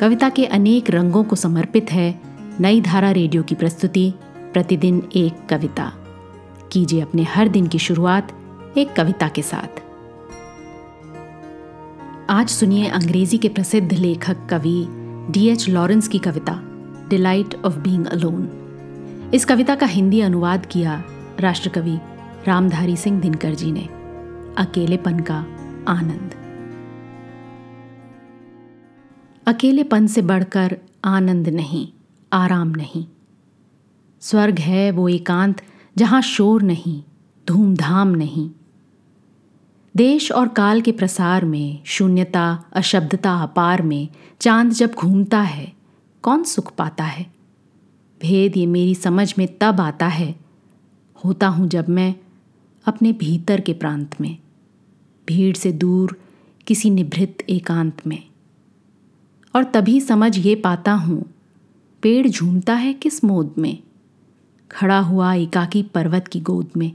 कविता के अनेक रंगों को समर्पित है नई धारा रेडियो की प्रस्तुति, प्रतिदिन एक कविता। कीजिए अपने हर दिन की शुरुआत एक कविता के साथ। आज सुनिए अंग्रेज़ी के प्रसिद्ध लेखक कवि डी एच लॉरेंस की कविता, डिलाइट ऑफ़ बीइंग अलोन। इस कविता का हिंदी अनुवाद किया राष्ट्रकवि रामधारी सिंह दिनकर जी ने। अकेलेपन का आनंद। अकेलेपन से बढ़कर आनंद नहीं, आराम नहीं। स्वर्ग है वो एकांत जहाँ शोर नहीं, धूमधाम नहीं। देश और काल के प्रसार में, शून्यता, अशब्दता अपार में, चाँद जब घूमता है, कौन सुख पाता है? भेद ये मेरी समझ में तब आता है, होता हूँ जब मैं अपने भीतर के प्रांत में, भीड़ से दूर किसी निभृत एकांत में। और तभी समझ ये पाता हूँ, पेड़ झूमता है किस मोद में, खड़ा हुआ एकाकी पर्वत की गोद में।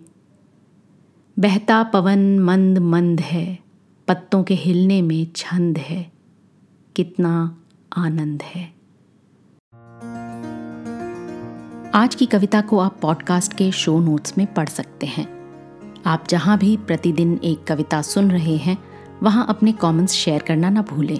बहता पवन मंद मंद है, पत्तों के हिलने में छंद है, कितना आनंद है। आज की कविता को आप पॉडकास्ट के शो नोट्स में पढ़ सकते हैं। आप जहाँ भी प्रतिदिन एक कविता सुन रहे हैं, वहाँ अपने कमेंट्स शेयर करना ना भूलें।